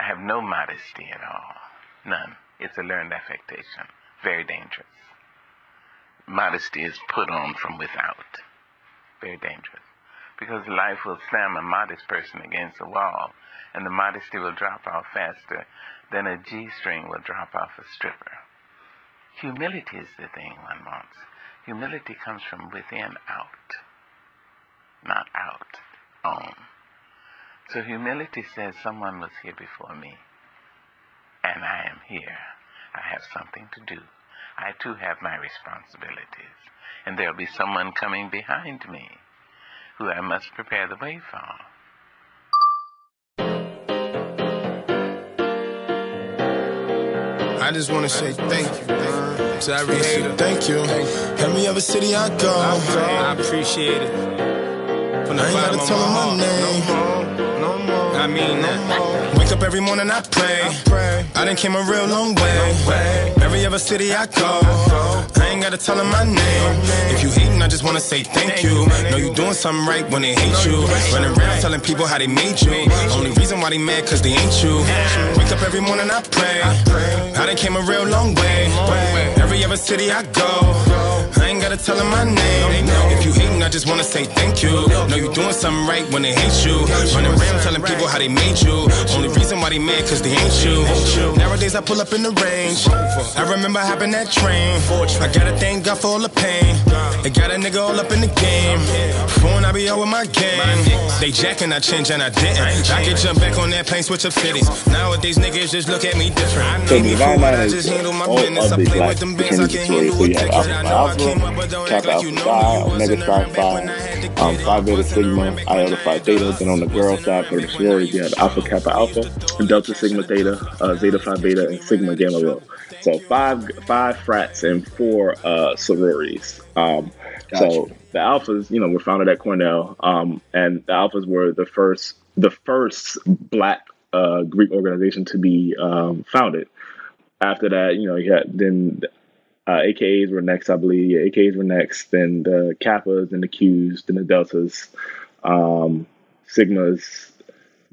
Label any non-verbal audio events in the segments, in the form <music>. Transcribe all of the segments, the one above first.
I have no modesty at all. None. It's a learned affectation. Very dangerous. Modesty is put on from without. Very dangerous. Because life will slam a modest person against a wall, and the modesty will drop off faster than a G string will drop off a stripper. Humility is the thing one wants. Humility comes from within out, not out, on. So humility says someone was here before me, and I am here. I have something to do. I too have my responsibilities, and there'll be someone coming behind me who I must prepare the way for. I just want to say thank you to every hater. Thank you. Every other city I go, I appreciate it. From the I ain't gotta tell them my name. No more, no more. I mean that. Wake up every morning, I pray. I done came a real long way. Every other city I go, I ain't gotta tell them my name. If you hating, I just wanna say thank you. Know you doing something right when they hate you. Running around telling people how they made you. Only reason why they mad, cause they ain't you. Wake up every morning, I pray. I done came a real long way. Every other city I go, I ain't gotta tell them my name. If you hating, I just wanna say thank you. Know you doing something right when they hate you. Running around telling people how they made you. Only reason why they mad, cause they ain't you. Nowadays I pull up in the range. I remember hopping that train. I gotta thank God for all the pain. It got a nigga all up in the game. Phone, I be out with my gang. They jacking, I change and I didn't. I can jump back on that plane, switch up cities. Nowadays niggas just look at me different. I So know me Divine for what Line I is just handle my all business. I of the play black with them bands, I can stories. handle So a you have ticket. I Alpha know I Alpha, came up, but don't act Kappa like Alpha you Psi, Omega wasn't Psi Phi, when I had to um, Phi. Beta Sigma, Iota Phi I Theta. Then on the girl side for the sororities, you have Alpha Kappa Alpha, Delta Sigma Theta, uh, Zeta Phi Beta, and Sigma Gamma Rho. So five five frats and four uh, sororities. Um, Gotcha. so the Alphas, you know, were founded at Cornell, um, and the Alphas were the first the first Black uh, Greek organization to be um, founded. After that, you know, you had then uh, AKAs were next, I believe. Yeah, AKAs were next. Then the Kappas, then the Qs, then the Deltas, um, Sigmas,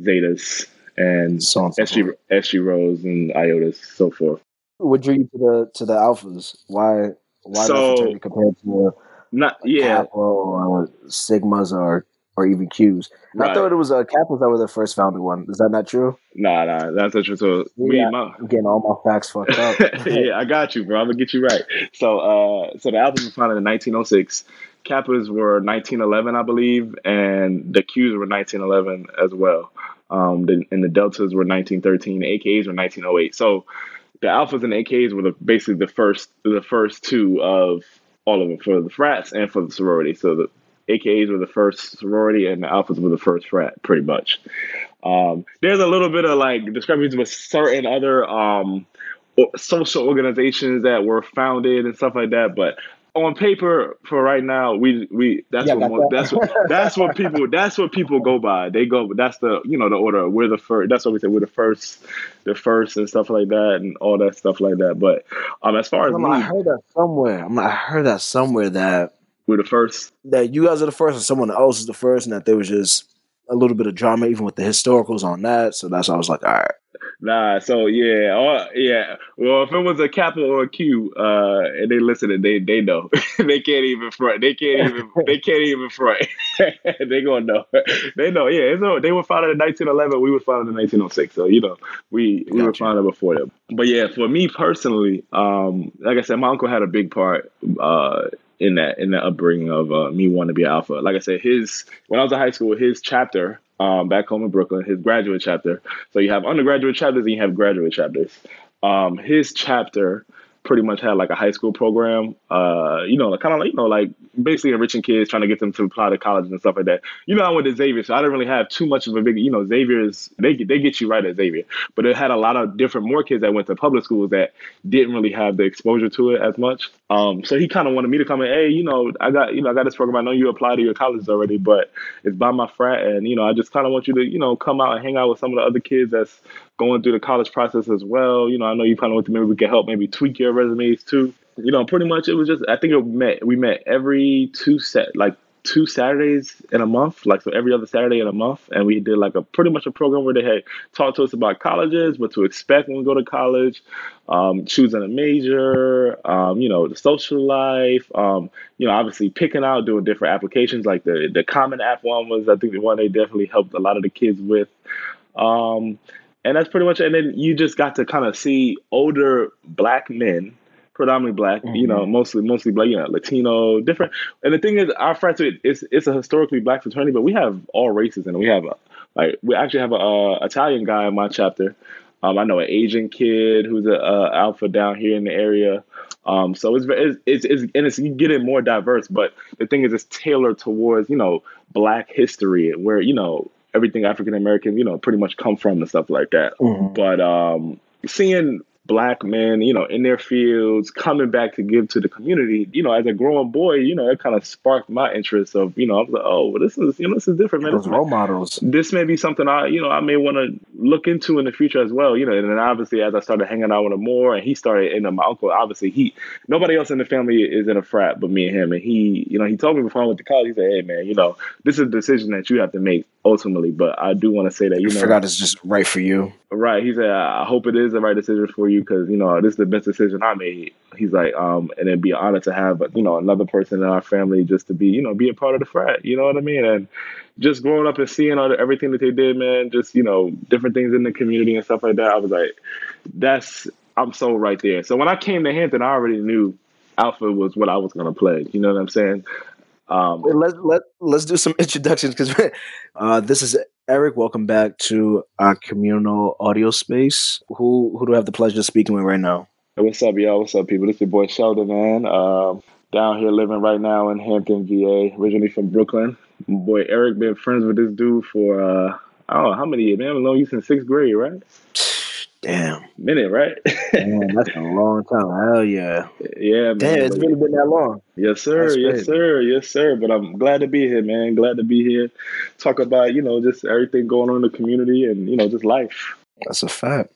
Zetas, and So on and so SG. SG Rose and Iotas, so forth. What drew you to the to the alphas? Why why that So fraternity compared to not like yeah, Kappa or Sigmas or or even Qs? And I thought it was uh, Kappas that were the first founded one. Is that not true? Nah, nah, that's not true. So we, Yeah, my, I'm getting all my facts fucked up. <laughs> yeah, I got you, bro. I'm gonna get you right. So, uh, so the Alphas were founded in 1906. Kappas were 1911, I believe, and the Qs were 1911 as well. Um, the, and the Deltas were 1913. The AKAs were 1908. So, the Alphas and AKAs were the, basically the first, the first two of all of them for the frats and for the sorority. So the AKAs were the first sorority, and the Alphas were the first frat, pretty much. Um, there's a little bit of like discrepancies with certain other um, social organizations that were founded and stuff like that, but on paper for right now, we we that's yeah, what that's what that's what people that's what people go by. They go that's the you know the order. We're the first. That's what we say. We're the first, the first and stuff like that and all that stuff like that. But um, as far as I'm like, I heard that somewhere. I'm like, I heard that somewhere that we're the first. that you guys are the first and someone else is the first, and that there was just a little bit of drama even with the historicals on that. So that's why I was like, all right. Nah, so yeah, or, yeah. Well, if it was a Kappa or a Q, uh, and they listen, they they know. <laughs> they can't even front. They can't even. They can't even front. <laughs> they gonna know. They know. Yeah, it's, all- they were founded in 1911. We were founded in 1906. So you know, we we were founded before them. But yeah, for me personally, um, like I said, my uncle had a big part. Uh, in that in the upbringing of uh, me wanting to be alpha. Like I said, his when I was in high school, his chapter um, back home in Brooklyn, his graduate chapter. So you have undergraduate chapters and you have graduate chapters. Um, his chapter pretty much had like a high school program, uh, you know, kind of like you know, like basically enriching kids, trying to get them to apply to college and stuff like that. You know, I went to Xavier, so I didn't really have too much of a big, you know, Xavier's, they they get you right at Xavier, but it had a lot of different more kids that went to public schools that didn't really have the exposure to it as much. Um, so he kind of wanted me to come in, hey, you know, I got you know I got this program. I know you applied to your colleges already, but it's by my frat, and you know, I just kind of want you to you know come out and hang out with some of the other kids that's going through the college process as well. You know, I know you kind of want to maybe we can help maybe tweak your resumes too. You know, pretty much it was just I think it met we met every two set like two Saturdays in a month, like so every other Saturday in a month, and we did like a pretty much a program where they had talked to us about colleges, what to expect when we go to college, um, choosing a major, um, you know, the social life, um, you know, obviously picking out, doing different applications. Like the the Common App one was, I think, the one they definitely helped a lot of the kids with. Um, and that's pretty much. It. And then you just got to kind of see older black men predominantly black, mm-hmm. you know, mm-hmm. mostly mostly black, you know, Latino, different. And the thing is, our fraternity it's it's a historically black fraternity, but we have all races and we have a like we actually have a, a Italian guy in my chapter. Um, I know an Asian kid who's a, a alpha down here in the area. Um, so it's, it's, it's, it's, and it's, you get it more diverse, but the thing is, it's tailored towards, you know, black history where, you know, everything African American, you know, pretty much come from and stuff like that. Mm-hmm. But, um, seeing black men, you know, in their fields, coming back to give to the community, you know, as a growing boy, you know, it kind of sparked my interest of, you know, I was like, oh, well, this is, you know, this is different, man. Those role models. This may be something I, you know, I may want to look into in the future as well, you know, and then obviously as I started hanging out with him more and he started, and my uncle, obviously he, nobody else in the family is in a frat but me and him. And he, you know, he told me before I went to college, he said, hey, man, you know, this is a decision that you have to make ultimately, but I do want to say that, you I know. forgot it's just right for you. Right. He said, I hope it is the right decision for you because, you know, this is the best decision I made. He's like, um, and it'd be an honor to have, you know, another person in our family just to be, you know, be a part of the frat. You know what I mean? And just growing up and seeing all the, everything that they did, man, just, you know, different things in the community and stuff like that, I was like, that's, I'm so right there. So when I came to Hampton, I already knew Alpha was what I was going to play. You know what I'm saying? Um, let's let let's do some <laughs> introductions because uh, this is Eric. Welcome back to our communal audio space. Who who do I have the pleasure of speaking with right now? Hey, what's up, y'all? What's up, people? This is your boy Sheldon, man. Uh, down here living right now in Hampton, VA. Originally from Brooklyn. My boy Eric been friends with this dude for uh, I don't know how many years, man. I've known you since sixth grade, right? Damn. Minute, right? <laughs> Damn, that's a long time. Hell yeah. Yeah, man. Damn, it's really been that long. Yes, sir. yes, sir. Yes, sir. But I'm glad to be here, man. Glad to be here. Talk about, you know, just everything going on in the community and, you know, just life. That's a fact.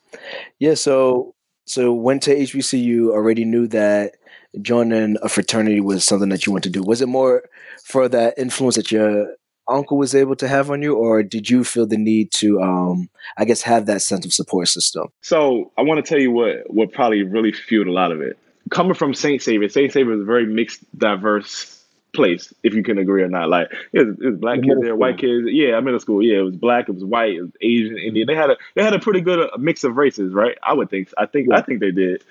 Yeah, so so went to HBCU, already knew that joining a fraternity was something that you want to do. Was it more for that influence that your uncle was able to have on you, or did you feel the need to, um, I guess, have that sense of support system? So I want to tell you what what probably really fueled a lot of it. Coming from Saint Xavier, Saint Xavier is a very mixed, diverse place, if you can agree or not. Like it was, it was black kids there, white kids. Yeah, I'm in middle school. Yeah, it was black, it was white, it was Asian, Indian. They had a they had a pretty good uh, mix of races, right? I would think. I think yeah. I think they did.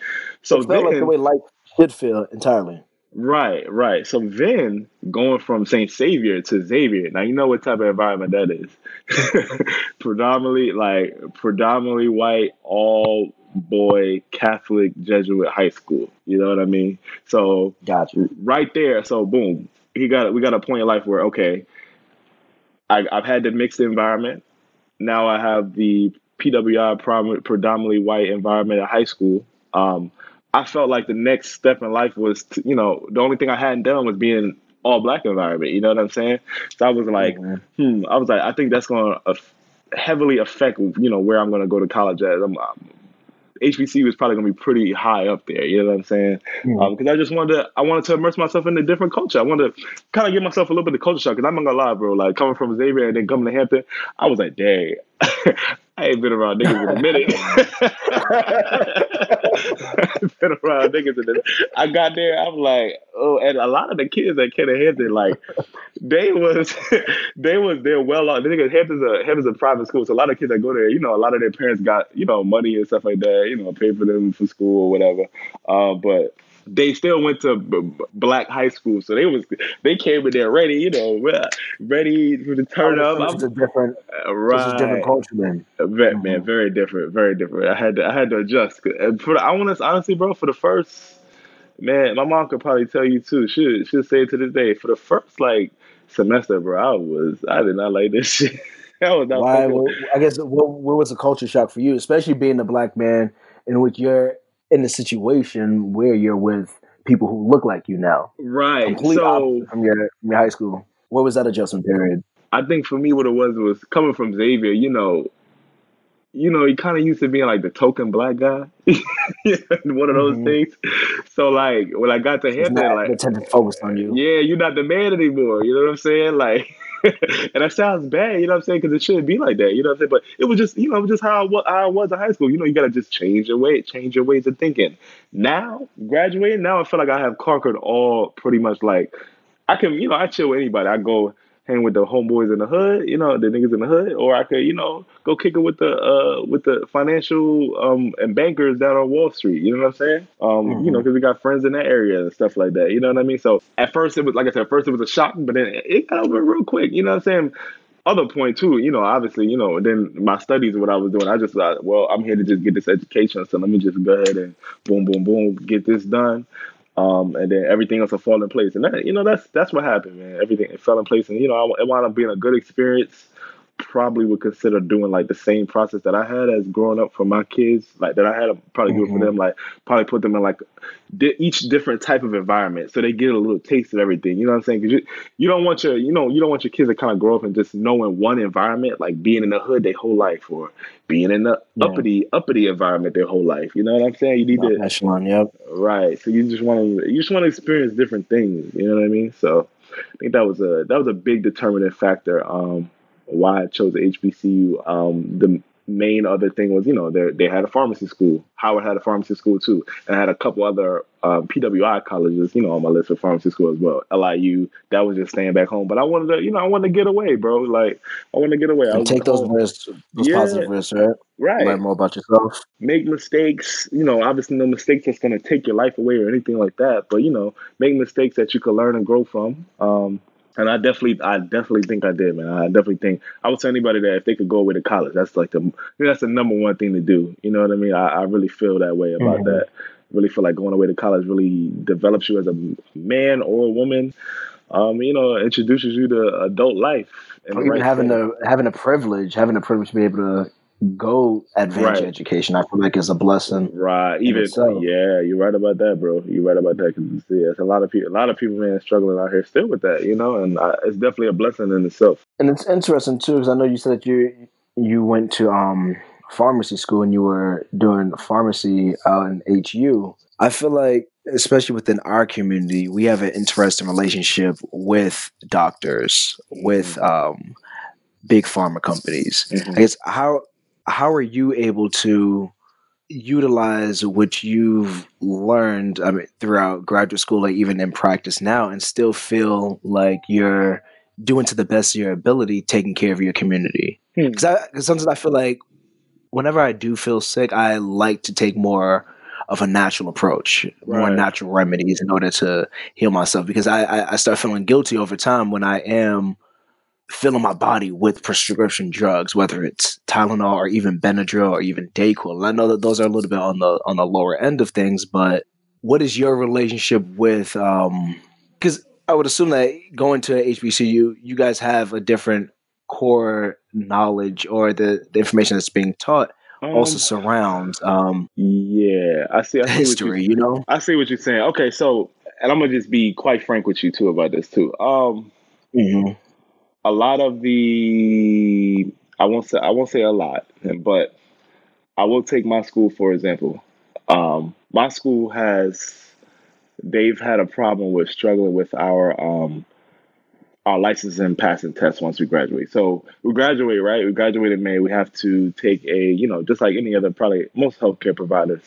So it felt then, like the way life should feel entirely. Right, right. So then going from St. Xavier to Xavier, now you know what type of environment that is. <laughs> predominantly like predominantly white, all boy Catholic Jesuit high school. You know what I mean? So gotcha. right there, so boom. He got we got a point in life where okay, I, I've had the mixed environment. Now I have the PWI predominantly white environment at high school. Um, I felt like the next step in life was, to, you know, the only thing I hadn't done was being all black environment. You know what I'm saying? So I was like, mm-hmm. hmm. I was like, I think that's going to heavily affect, you know, where I'm going to go to college at. I'm, I'm, HBC was probably gonna be pretty high up there. You know what I'm saying? Because mm-hmm. um, I just wanted to, I wanted to immerse myself in a different culture. I wanted to kind of give myself a little bit of culture shock. Because I'm not gonna lie, bro. Like coming from Xavier and then coming to Hampton, I was like, dang, <laughs> I ain't been around niggas in a minute. <laughs> <laughs> been around niggas in a I got there, I'm like, oh, and a lot of the kids at Kenny Hampton, like, they was, <laughs> they was, they're well off. Niggas, Hampton's a, Hampton's a private school, so a lot of kids that go there, you know, a lot of their parents got, you know, money and stuff like that, you know, pay for them for school or whatever. Um, but they still went to b- black high school, so they was they came in there ready, you know, ready to turn oh, up. This is a different, right? different culture, man. Very, mm-hmm. Man, very different, very different. I had to, I had to adjust. And for the, I want to honestly, bro, for the first man, my mom could probably tell you too. She she'll say it to this day. For the first like semester, bro, I was I did not like this <laughs> shit. I was not. Why? Well, I guess what, what was the culture shock for you, especially being a black man in which you're in a situation where you're with people who look like you now. Right. Complete so from your, from your high school. What was that adjustment period? I think for me, what it was was coming from Xavier. You know, you know, he kind of used to being like the token black guy, <laughs> one of those mm-hmm. things. So like when I got to Hampton, like they tend to focus on you. Yeah, you're not the man anymore. You know what I'm saying? Like, <laughs> <laughs> and that sounds bad. You know what I'm saying? Because it shouldn't be like that. You know what I'm saying? But it was just, you know, it was just how I, how I was in high school. You know, you gotta just change your way, change your ways of thinking. Now, graduating, now I feel like I have conquered all pretty much like I can, you know, I chill with anybody. I go hang with the homeboys in the hood, you know, the niggas in the hood, or I could, you know, go kick it with the uh with the financial um and bankers down on Wall Street. You know what I'm saying? Um, mm-hmm. you know, because mm-hmm. we got friends in that area and stuff like that. You know what I mean? So at first it was like I said, at first it was a shock, but then it got over real quick. You know what I'm saying? Other point too, you know, obviously, you know, then my studies, what I was doing, I just thought, well, I'm here to just get this education, so let me just go ahead and boom, boom, boom, get this done. Um, and then everything else will fall in place. And that, you know, that's that's what happened, man. Everything fell in place, and you know, it wound up being a good experience probably would consider doing like the same process that I had as growing up for my kids, like that I had probably mm-hmm. do for them, like probably put them in like di- each different type of environment so they get a little taste of everything. You know what I'm saying? Because you, you don't want your you know you don't want your kids to kind of grow up and just knowing one environment, like being in the hood their whole life or being in the yeah. uppity uppity environment their whole life. You know what I'm saying? You need Not to echelon, yep. Right. So you just want to you just want to experience different things. You know what I mean? So I think that was a that was a big determinant factor. Um, why I chose HBCU. Um, the main other thing was, you know, they they had a pharmacy school. Howard had a pharmacy school too, and I had a couple other um, PWI colleges, you know, on my list of pharmacy school as well. LIU, that was just staying back home. But I wanted to, you know, I wanted to get away, bro. Like I want to get away. I take those risks, those yeah, positive risks, right? Right. Learn more about yourself. Make mistakes. You know, obviously no mistakes that's gonna take your life away or anything like that. But you know, make mistakes that you can learn and grow from. Um, and I definitely, I definitely think I did, man. I definitely think I would tell anybody that if they could go away to college, that's like the, that's the number one thing to do. You know what I mean? I, I really feel that way about mm-hmm. that. really feel like going away to college really develops you as a man or a woman. Um, you know, introduces you to adult life. Or even right having the having a privilege, having the privilege to be able to go advance right. education. I feel like it's a blessing. Right. Even so, yeah, you're right about that, bro. You're right about that because yeah, it's a lot of people, a lot of people, man, struggling out here still with that, you know, and uh, it's definitely a blessing in itself. And it's interesting too, because I know you said that you you went to um pharmacy school and you were doing pharmacy out in HU. I feel like especially within our community, we have an interesting relationship with doctors, with mm-hmm. um, big pharma companies. Mm-hmm. I guess how how are you able to utilize what you've learned I mean, throughout graduate school or even in practice now and still feel like you're doing to the best of your ability taking care of your community because hmm. sometimes i feel like whenever i do feel sick i like to take more of a natural approach right. more natural remedies in order to heal myself because I, I, I start feeling guilty over time when i am filling my body with prescription drugs, whether it's Tylenol or even Benadryl or even Dayquil. I know that those are a little bit on the on the lower end of things, but what is your relationship with? Because um, I would assume that going to HBCU, you guys have a different core knowledge or the, the information that's being taught um, also surrounds. Um, yeah, I see. I see history, you, you know. I see what you're saying. Okay, so and I'm gonna just be quite frank with you too about this too. Um, mm-hmm a lot of the I won't say I won't say a lot, but I will take my school for example. Um, my school has they've had a problem with struggling with our um, our license and passing tests once we graduate. So we graduate, right? We graduate in May. We have to take a, you know, just like any other, probably most healthcare providers,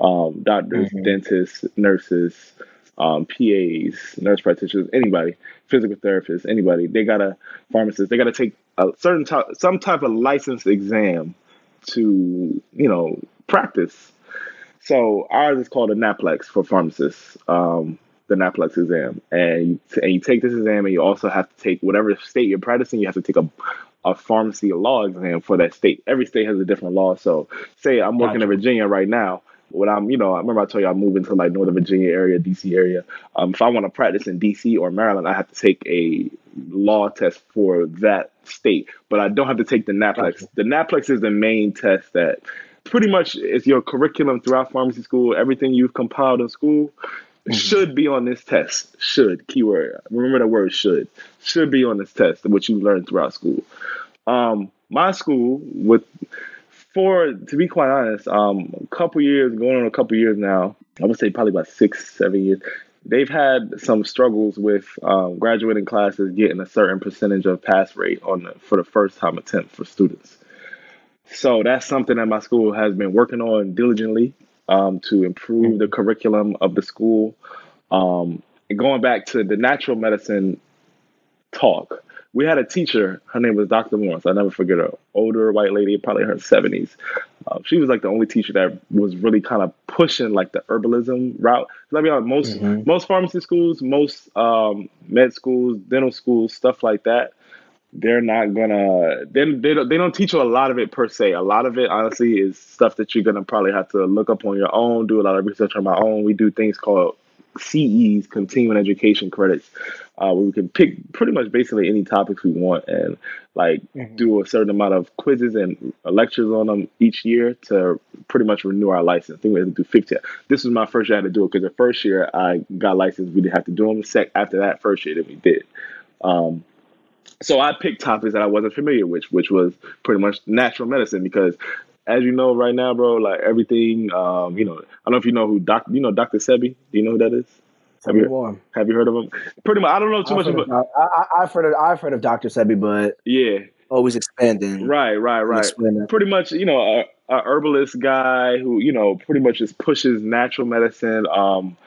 um, doctors, mm-hmm. dentists, nurses, um, PAs, nurse practitioners, anybody, physical therapists, anybody. They got a pharmacist. They got to take a certain type, some type of license exam to, you know, practice. So ours is called a NAPLEX for pharmacists. Um, the NAPLEX exam, and you, and you take this exam, and you also have to take whatever state you're practicing. You have to take a a pharmacy law exam for that state. Every state has a different law. So, say I'm working gotcha. in Virginia right now when I'm, you know, I remember I told you I'm moving to like Northern Virginia area, DC area. Um, if I want to practice in DC or Maryland, I have to take a law test for that state, but I don't have to take the NAPLEX. The NAPLEX is the main test that pretty much is your curriculum throughout pharmacy school. Everything you've compiled in school mm-hmm. should be on this test. Should keyword. Remember the word should. Should be on this test. What you learned throughout school. Um, my school with for to be quite honest, um, a couple years, going on a couple years now, I would say probably about six, seven years. They've had some struggles with um, graduating classes getting a certain percentage of pass rate on the, for the first time attempt for students. So that's something that my school has been working on diligently um, to improve the curriculum of the school. Um, and going back to the natural medicine talk, we had a teacher. Her name was Dr. Morris. I never forget her. Older white lady, probably in her seventies. Uh, she was like the only teacher that was really kind of pushing like the herbalism route. Let me be honest, most mm-hmm. most pharmacy schools, most um, med schools, dental schools, stuff like that. They're not gonna. They they don't, they don't teach you a lot of it per se. A lot of it, honestly, is stuff that you're gonna probably have to look up on your own. Do a lot of research on my own. We do things called CEs, continuing education credits, uh, where we can pick pretty much basically any topics we want and like mm-hmm. do a certain amount of quizzes and lectures on them each year to pretty much renew our license. I think we had to do 15. This was my first year I had to do it because the first year I got licensed, we didn't have to do them. Sec after that first year that we did. Um, so I picked topics that I wasn't familiar with, which was pretty much natural medicine because as you know right now, bro, like everything, um, you know, I don't know if you know who Doc, you know, Dr. Sebi. Do you know who that is? Have you, have you heard of him? Pretty much. I don't know too I've much about. I, have heard of I've heard of Dr. Sebi, but yeah, always expanding. Right, right, right. Pretty much, you know, a, a, herbalist guy who you know pretty much just pushes natural medicine. Um,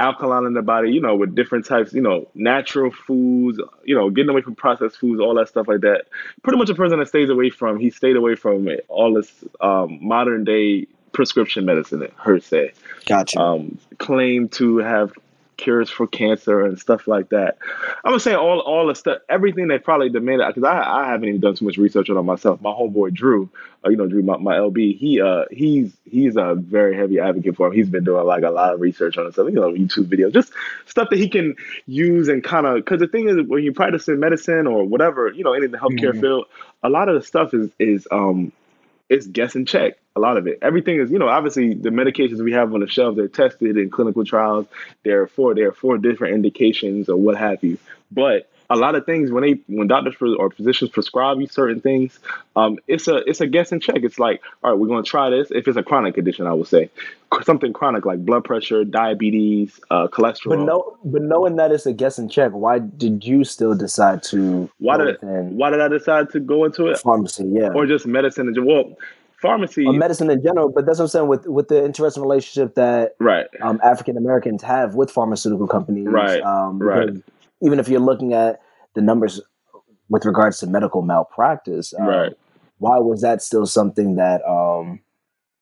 alkaline in the body, you know, with different types, you know, natural foods, you know, getting away from processed foods, all that stuff like that. Pretty much a person that stays away from, he stayed away from all this um, modern day prescription medicine, her say. Gotcha. Um, claim to have cures for cancer and stuff like that. I'm gonna say all all the stuff, everything they probably demanded because I I haven't even done too much research on it myself. My homeboy Drew, uh, you know Drew, my, my LB, he uh he's he's a very heavy advocate for him. He's been doing like a lot of research on it, stuff, you know, YouTube videos, just stuff that he can use and kind of because the thing is when you practice in medicine or whatever, you know, any of the healthcare mm-hmm. field, a lot of the stuff is is um it's guess and check a lot of it. Everything is, you know, obviously the medications we have on the shelves, they're tested in clinical trials. There are four, there are four different indications or what have you. But a lot of things when they when doctors or physicians prescribe you certain things, um, it's a it's a guess and check. It's like, all right, we're going to try this. If it's a chronic condition, I would say something chronic like blood pressure, diabetes, uh, cholesterol. But no, but knowing that it's a guess and check, why did you still decide to? Why did why did I decide to go into it? Pharmacy, yeah, or just medicine? Well, pharmacy or medicine in general. But that's what I'm saying with with the interesting relationship that right um, African Americans have with pharmaceutical companies. Right, um, right. Even if you're looking at the numbers with regards to medical malpractice, um, right? Why was that still something that um,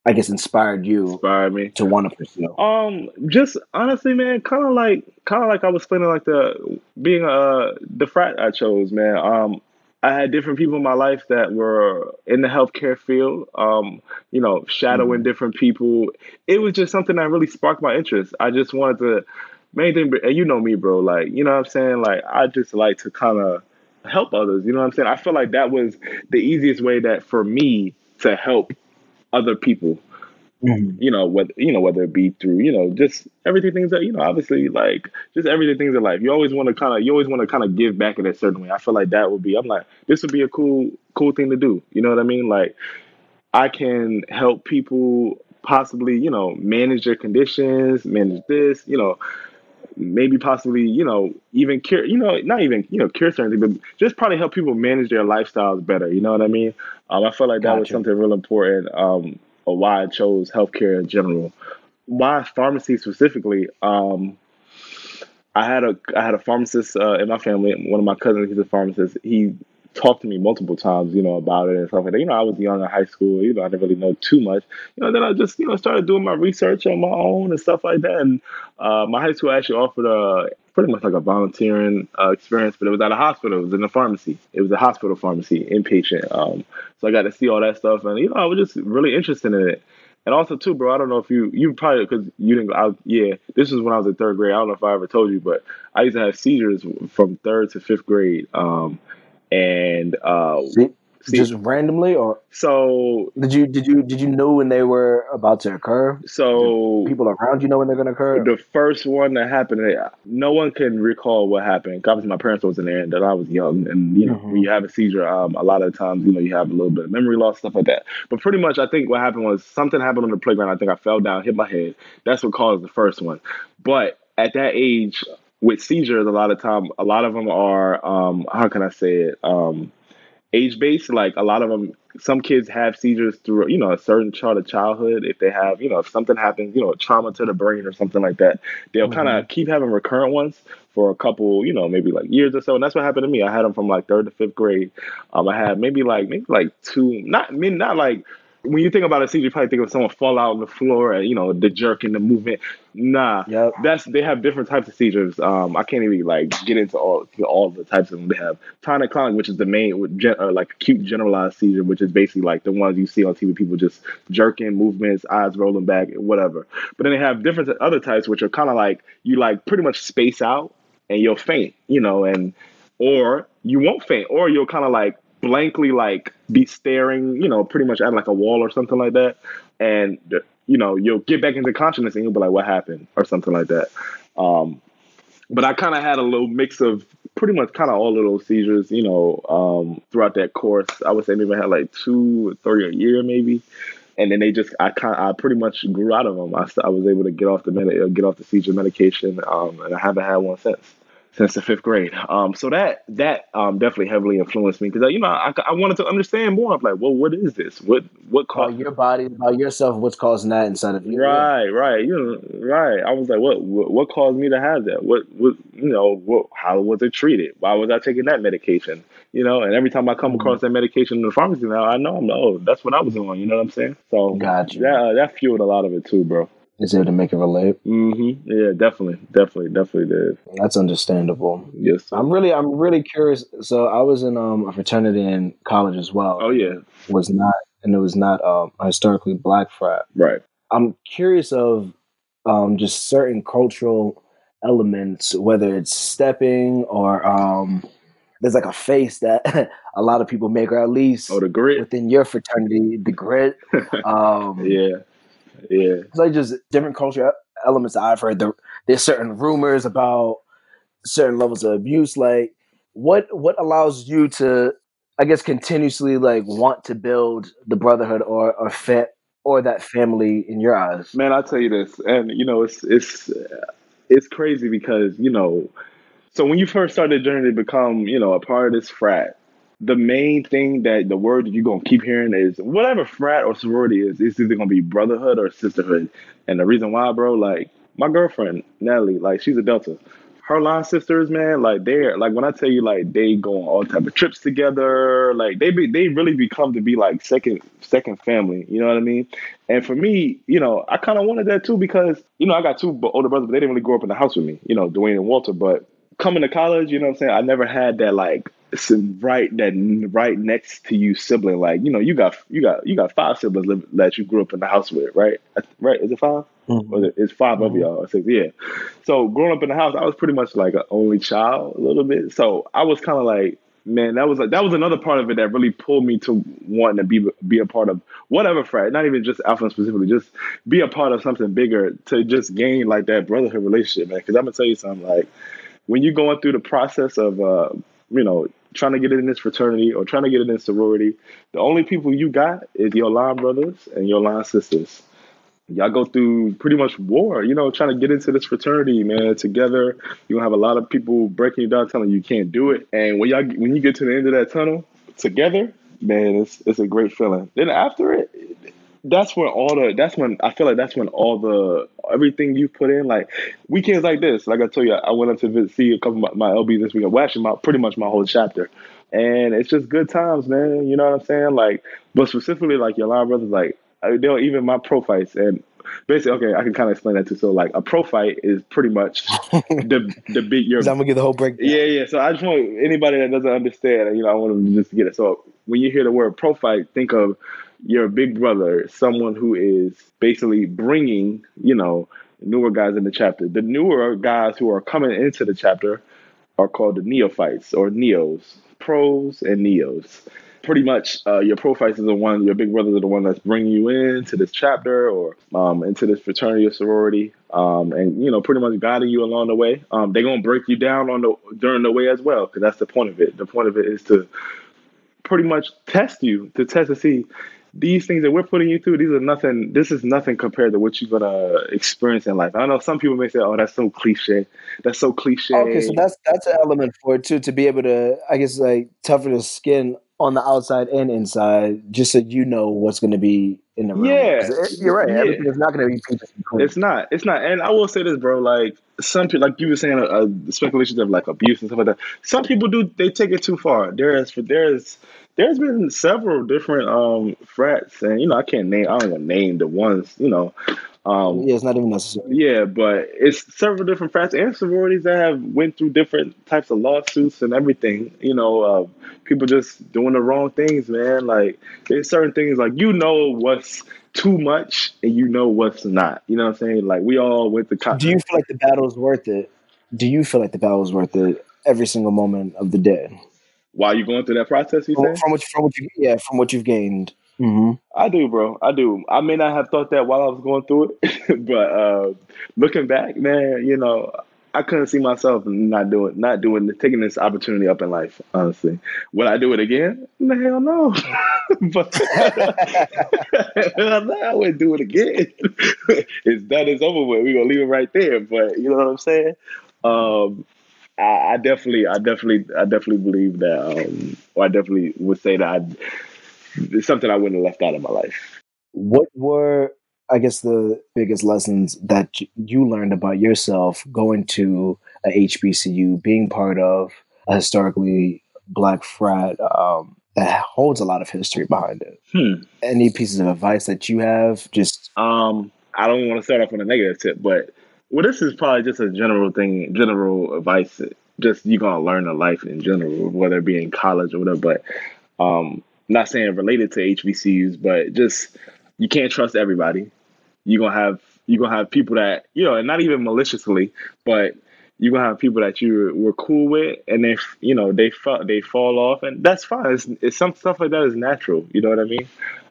I guess inspired you inspired me to want to pursue? Um, just honestly, man, kind of like kind of like I was explaining, like the being a the frat I chose, man. Um, I had different people in my life that were in the healthcare field, um, you know, shadowing mm-hmm. different people. It was just something that really sparked my interest. I just wanted to, main thing, and you know me, bro, like, you know what I'm saying? Like, I just like to kind of help others, you know what I'm saying? I feel like that was the easiest way that for me to help other people. Mm-hmm. You know, whether you know whether it be through you know just everything things that you know obviously like just everything things in life. You always want to kind of you always want to kind of give back in a certain way. I feel like that would be. I'm like this would be a cool cool thing to do. You know what I mean? Like I can help people possibly you know manage their conditions, manage this. You know maybe possibly you know even cure you know not even you know cure certain things but just probably help people manage their lifestyles better you know what i mean um, i feel like that gotcha. was something real important um, or why I chose healthcare in general. Why pharmacy specifically? Um, I had a I had a pharmacist uh, in my family. One of my cousins, he's a pharmacist. He talked to me multiple times, you know, about it and stuff like that. You know, I was young in high school. You know, I didn't really know too much. You know, then I just you know started doing my research on my own and stuff like that. And uh, my high school actually offered a pretty much like a volunteering uh, experience, but it was at a hospital. It was in a pharmacy. It was a hospital pharmacy, inpatient. Um, so I got to see all that stuff, and you know, I was just really interested in it. And also too, bro, I don't know if you you probably because you didn't. I, yeah, this was when I was in third grade. I don't know if I ever told you, but I used to have seizures from third to fifth grade. Um, and uh, See, just randomly, or so did you did you did you know when they were about to occur? so People around you know when they're going to occur. the first one that happened, eh, no one can recall what happened. Obviously, my parents wasn't there, and that I was young. And you know, Mhm. when you have a seizure, um, a lot of times, you know, you have a little bit of memory loss, stuff like that. But pretty much, I think what happened was something happened on the playground. I think I fell down, hit my head. That's what caused the first one. But at that age, with seizures, a lot of time, a lot of them are, um, how can I say it? Um, age based. Like a lot of them, some kids have seizures through, you know, a certain chart of childhood. If they have, you know, if something happens, you know, trauma to the brain or something like that, they'll kind of keep having recurrent ones for a couple, you know, maybe like years or so. And that's what happened to me. I had them from like third to fifth grade. Um, I had maybe like maybe like two, not I mean, not like. When you think about a seizure, you probably think of someone fall out on the floor and you know the jerk and the movement. Nah, Yep. that's they have different types of seizures. Um, I can't even like get into all all the types of them. They have tonic-clonic, which is the main, gen, uh, like acute generalized seizure, which is basically like the ones you see on TV, people just jerking, movements, eyes rolling back, whatever. But then they have different other types, which are kind of like you like pretty much space out and you'll faint, you know, and or you won't faint, or you'll kind of like blankly like be staring, you know, pretty much at like a wall or something like that, and you know you'll get back into consciousness and you'll be like, what happened or something like that. Um, but I kind of had a little mix of pretty much kind of all of those seizures, you know, um, throughout that course. I would say maybe I had like two, or three a year, maybe. And then they just, I kind, I pretty much grew out of them. I, I was able to get off the med- uh, get off the seizure medication, um, and I haven't had one since since the fifth grade. Um, so that that um, definitely heavily influenced me because you know I, I wanted to understand more. I'm like, well, what is this? What what About caused your body, about yourself, what's causing that inside of you? Right, right. You know, right. I was like, what, what, what caused me to have that? What, what, you know, what, how was it treated? Why was I taking that medication? You know, and every time I come across that medication in the pharmacy now, I know I'm oh, that's what I was on. You know what I'm saying? So Gotcha. that uh, that fueled a lot of it too, bro. Is able to make it relate. Mm. Hmm Yeah, definitely, definitely, definitely did. That's understandable. Yes. sir. I'm really, I'm really curious. So I was in um, a fraternity in college as well. Oh yeah. Was not, and it was not um, a historically black frat. Right. I'm curious of um, just certain cultural elements, whether it's stepping or um, there's like a face that <laughs> a lot of people make, or at least Oh, the grit. within your fraternity, the grit. <laughs> Um, Yeah. Yeah. It's like just different cultural elements that I've heard. There, there's certain rumors about certain levels of abuse. Like, what what allows you to, I guess, continuously like want to build the brotherhood or or fa- or that family in your eyes? Man, I'll tell you this, and you know, it's it's it's crazy because you know, so when you first started the journey to become, you know, a part of this frat, the main thing that the word that you're gonna keep hearing is whatever frat or sorority is, it's either gonna be brotherhood or sisterhood. And the reason why, bro, like my girlfriend Natalie, like she's a Delta. Her line sisters, man, like they're like when I tell you, like they go on all type of trips together. Like they be they really become to be like second second family. You know what I mean? And for me, you know, I kind of wanted that too because you know I got two older brothers, but they didn't really grow up in the house with me. You know, Dwayne and Walter. But coming to college, you know what I'm saying? I never had that like right that right next to you sibling. Like you know, you got you got you got five siblings live, that you grew up in the house with, right? Right? Is it 5 Or is it- it's 5 of Mhm. y'all? Six, yeah. So growing up in the house, I was pretty much like an only child a little bit. So I was kind of like, man, that was like that was another part of it that really pulled me to wanting to be be a part of whatever frat, not even just Alpha specifically, just be a part of something bigger to just gain like that brotherhood relationship, man. Because I'm gonna tell you something, like when you're going through the process of uh, you know trying to get in this fraternity or trying to get in this sorority, the only people you got is your line brothers and your line sisters y'all go through pretty much war, you know, trying to get into this fraternity, man, together. You're gonna have a lot of people breaking you down, telling you you can't do it. And when y'all when you get to the end of that tunnel together, man, it's it's a great feeling. Then after it, that's when all the that's when I feel like that's when all the everything you put in, like weekends like this, like I told you, I went up to visit, see a couple of my, my LBs this weekend. Well, actually, my pretty much my whole chapter. And it's just good times, man. You know what I'm saying? Like, but specifically, like your line brothers, like they'll even my prophytes and basically, okay, I can kind of explain that too. So, like a prophyte is pretty much the <laughs> the big your I'm gonna get the whole breakdown. yeah, yeah. So I just want anybody that doesn't understand, you know, I want them to just get it. So when you hear the word prophyte, think of your big brother, someone who is basically bringing, you know, newer guys in the chapter. The newer guys who are coming into the chapter are called the neophytes or neos, pros and neos. pretty much uh, your prophytes is the one, your big brothers are the one that's bringing you into this chapter or um, into this fraternity or sorority, um, and you know, pretty much guiding you along the way. Um, they're gonna break you down on the during the way as well, because that's the point of it. The point of it is to pretty much test you, to test to see these things that we're putting you through, these are nothing. This is nothing compared to what you're gonna experience in life. I know some people may say, "Oh, that's so cliche. That's so cliche." Okay, so that's that's an element for it too, to be able to, I guess, like toughen the skin on the outside and inside, just so you know what's going to be in the room. Yeah, you're right. Yeah. Everything is not going to be peaches and cream. It's not. It's not. And I will say this, bro. Like some people, like you were saying, uh, uh, speculations of like abuse and stuff like that. Some people do. They take it too far. There is. There is. There's been several different um frats, and you know I can't name. I don't want to name the ones. You know, um, yeah, it's not even necessary. yeah, but it's several different frats and sororities that have went through different types of lawsuits and everything. You know, uh, people just doing the wrong things, man. Like there's certain things like you know what's too much and you know what's not. You know what I'm saying? Like we all went to college. Do you feel like the battle's worth it? Do you feel like the battle's worth it every single moment of the day? while you're going through that process, you From, say? from what from what you yeah from what you've gained. Mm-hmm. I do, bro. I do. I may not have thought that while I was going through it, <laughs> but uh, looking back, man, you know, I couldn't see myself not doing, not doing, taking this opportunity up in life. Honestly, would I do it again? Hell no. <laughs> but <laughs> I wouldn't do it again. it's done. It's over with. We're gonna leave it right there. But you know what I'm saying? Um, I, I definitely, I definitely, I definitely believe that. Um, or I definitely would say that I, it's something I wouldn't have left out of my life. What were I guess the biggest lessons that you learned about yourself going to a HBCU, being part of a historically black frat um, that holds a lot of history behind it? Hmm. Any pieces of advice that you have? Just Um, I don't want to start off on a negative tip, but well, this is probably just a general thing, general advice. Just you're gonna learn a life in general, whether it be in college or whatever. But um, not saying related to HBCUs, but just you can't trust everybody. You're gonna have you're gonna have people that you know, and not even maliciously, but you're gonna have people that you were cool with, and they you know they fall they fall off, and that's fine. It's, it's some stuff like that is natural. You know what I mean?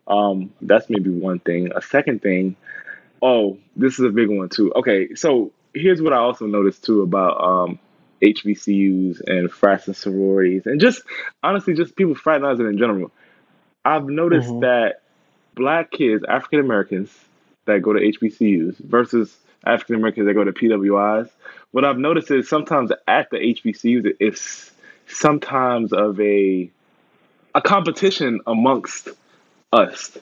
Um, that's maybe one thing. A second thing Oh, this is a big one too. Okay, so here's what I also noticed too about um, HBCUs and frats and sororities, and just honestly, just people fraternizing in general. I've noticed Mhm. that black kids, African Americans, that go to HBCUs versus African Americans that go to PWIs. What I've noticed is sometimes at the HBCUs, it's sometimes of a a competition amongst us.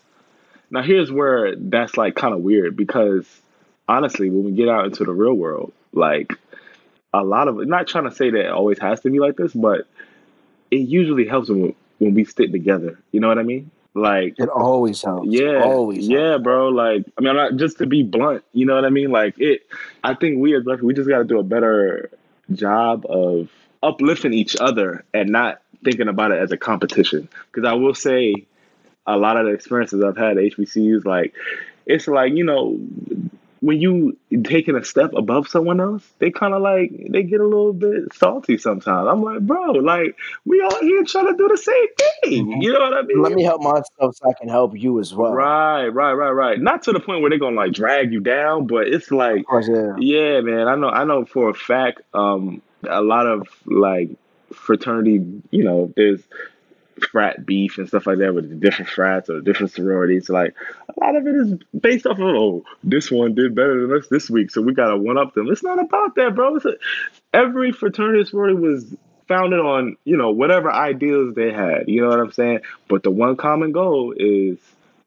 Now here's where that's like kind of weird because honestly, when we get out into the real world, like a lot of not trying to say that it always has to be like this, but it usually helps when when we stick together. You know what I mean? Like it always helps. yeah, always. yeah, helps. bro. Like, I mean, I'm not just to be blunt. You know what I mean? Like, it. I think we as black we just got to do a better job of uplifting each other and not thinking about it as a competition. Because I will say, a lot of the experiences I've had at HBCUs, like, it's like you know, when you taking a step above someone else, they kind of like they get a little bit salty sometimes. I'm like, bro, like we all here trying to do the same thing. Mhm. You know what I mean? Let me help myself so I can help you as well. Right, right, right, right. Not to the point where they're gonna like drag you down, but it's like, course, yeah. yeah, man. I know, I know for a fact. Um, a lot of like fraternity, you know, there's frat beef and stuff like that with different frats or different sororities. Like a lot of it is based off of oh, this one did better than us this week, so we gotta one up them. It's not about that, bro. A, every fraternity sorority was founded on you know whatever ideals they had. You know what I'm saying? But the one common goal is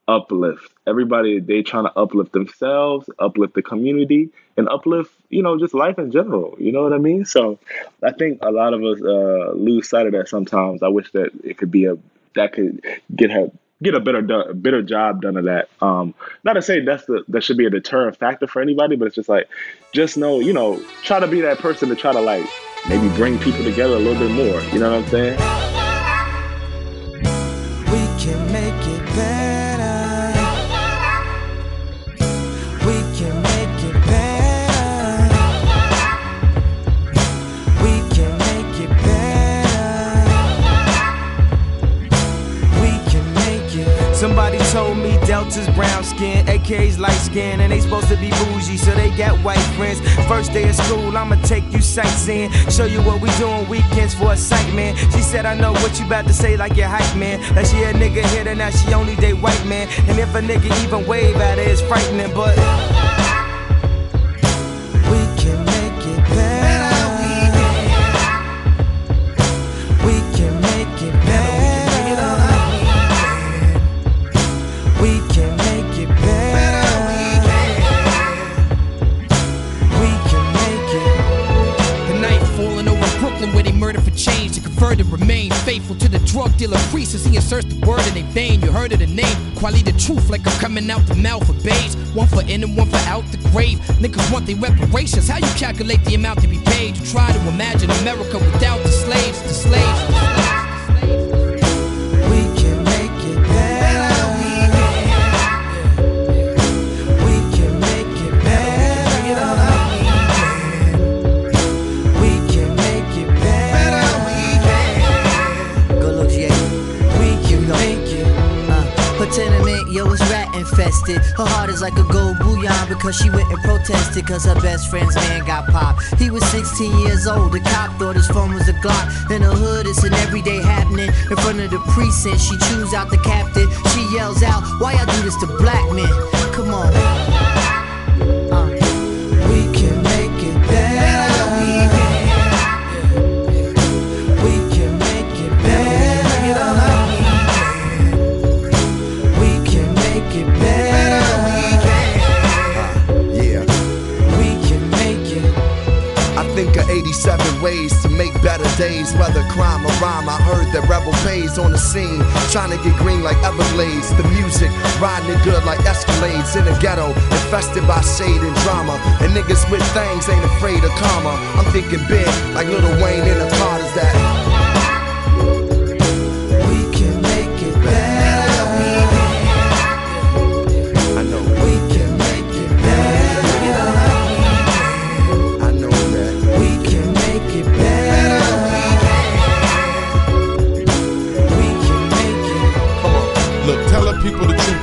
uplift. Everybody they trying to uplift themselves, uplift the community, and uplift you know just life in general. You know what I mean? So I think a lot of us uh, lose sight of that sometimes. I wish that it could be a that could get her get a better better job done of that. Um, not to say that's the that should be a deterrent factor for anybody, but it's just like just know you know try to be that person to try to like maybe bring people together a little bit more. You know what I'm saying? AK's light skin and they supposed to be bougie, so they got white friends. First day of school, I'ma take you sightseeing, show you what we doing weekends for a sight, man. She said, I know what you about to say, like your hype, man. That she a nigga hit and now she only date white man. And if a nigga even wave at her, it's frightening, but. The word in their vein. You heard of the name, quality the truth like I'm coming out the mouth of babes. One for in and one for out the grave. Niggas want their reparations. How you calculate the amount to be paid? You try to imagine America without the slaves, the slaves. Because she went and protested because her best friend's man got popped. He was 16 years old. The cop thought his phone was a Glock. In the hood, it's an everyday happening. In front of the precinct, she chews out the captain. She yells out, Why I do this to black men? Come on. Ways to make better days, whether crime or rhyme. I heard that Rebel pays on the scene, trying to get green like Everglades. The music, riding it good like Escalades in the ghetto, infested by shade and drama. And niggas with things ain't afraid of karma. I'm thinking big, like Lil Wayne in the Carters that.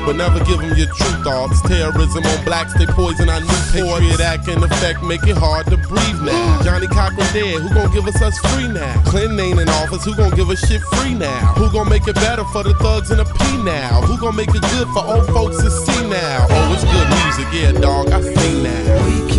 But never give them your true thoughts. Terrorism on blacks, they poison our new Patriot Act in effect, make it hard to breathe now. Johnnie Cochran dead, who gon' give us us free now? Clinton ain't in office, who gon' give us shit free now? Who gon' make it better for the thugs in the P now? Who gon' make it good for old folks to see now? Oh, it's good music, yeah, dog, I see now.